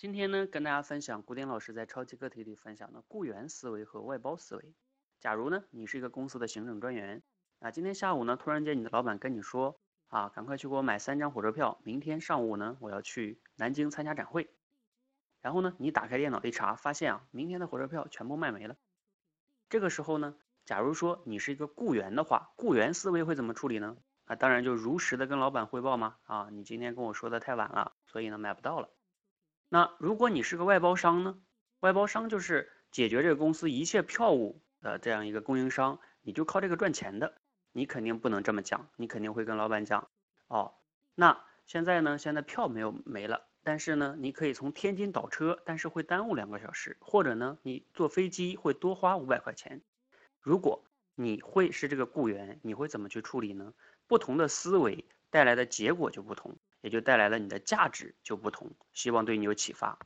今天呢，跟大家分享古典老师在超级课题里分享的雇员思维和外包思维。假如呢，你是一个公司的行政专员，啊，今天下午呢，突然间你的老板跟你说，啊，赶快去给我买三张火车票，明天上午呢，我要去南京参加展会。然后呢，你打开电脑一查，发现啊，明天的火车票全部卖没了。这个时候呢，假如说你是一个雇员的话，雇员思维会怎么处理呢？啊，当然就如实的跟老板汇报嘛，啊，你今天跟我说的太晚了，所以呢，买不到了。那如果你是个外包商呢？外包商就是解决这个公司一切票务的这样一个供应商，你就靠这个赚钱的，你肯定不能这么讲，你肯定会跟老板讲，哦，那现在呢，现在票没有没了，但是呢，你可以从天津倒车，但是会耽误两个小时，或者呢，你坐飞机会多花五百块钱。如果你会是这个雇员，你会怎么去处理呢？不同的思维带来的结果就不同。也就带来了你的价值就不同，希望对你有启发。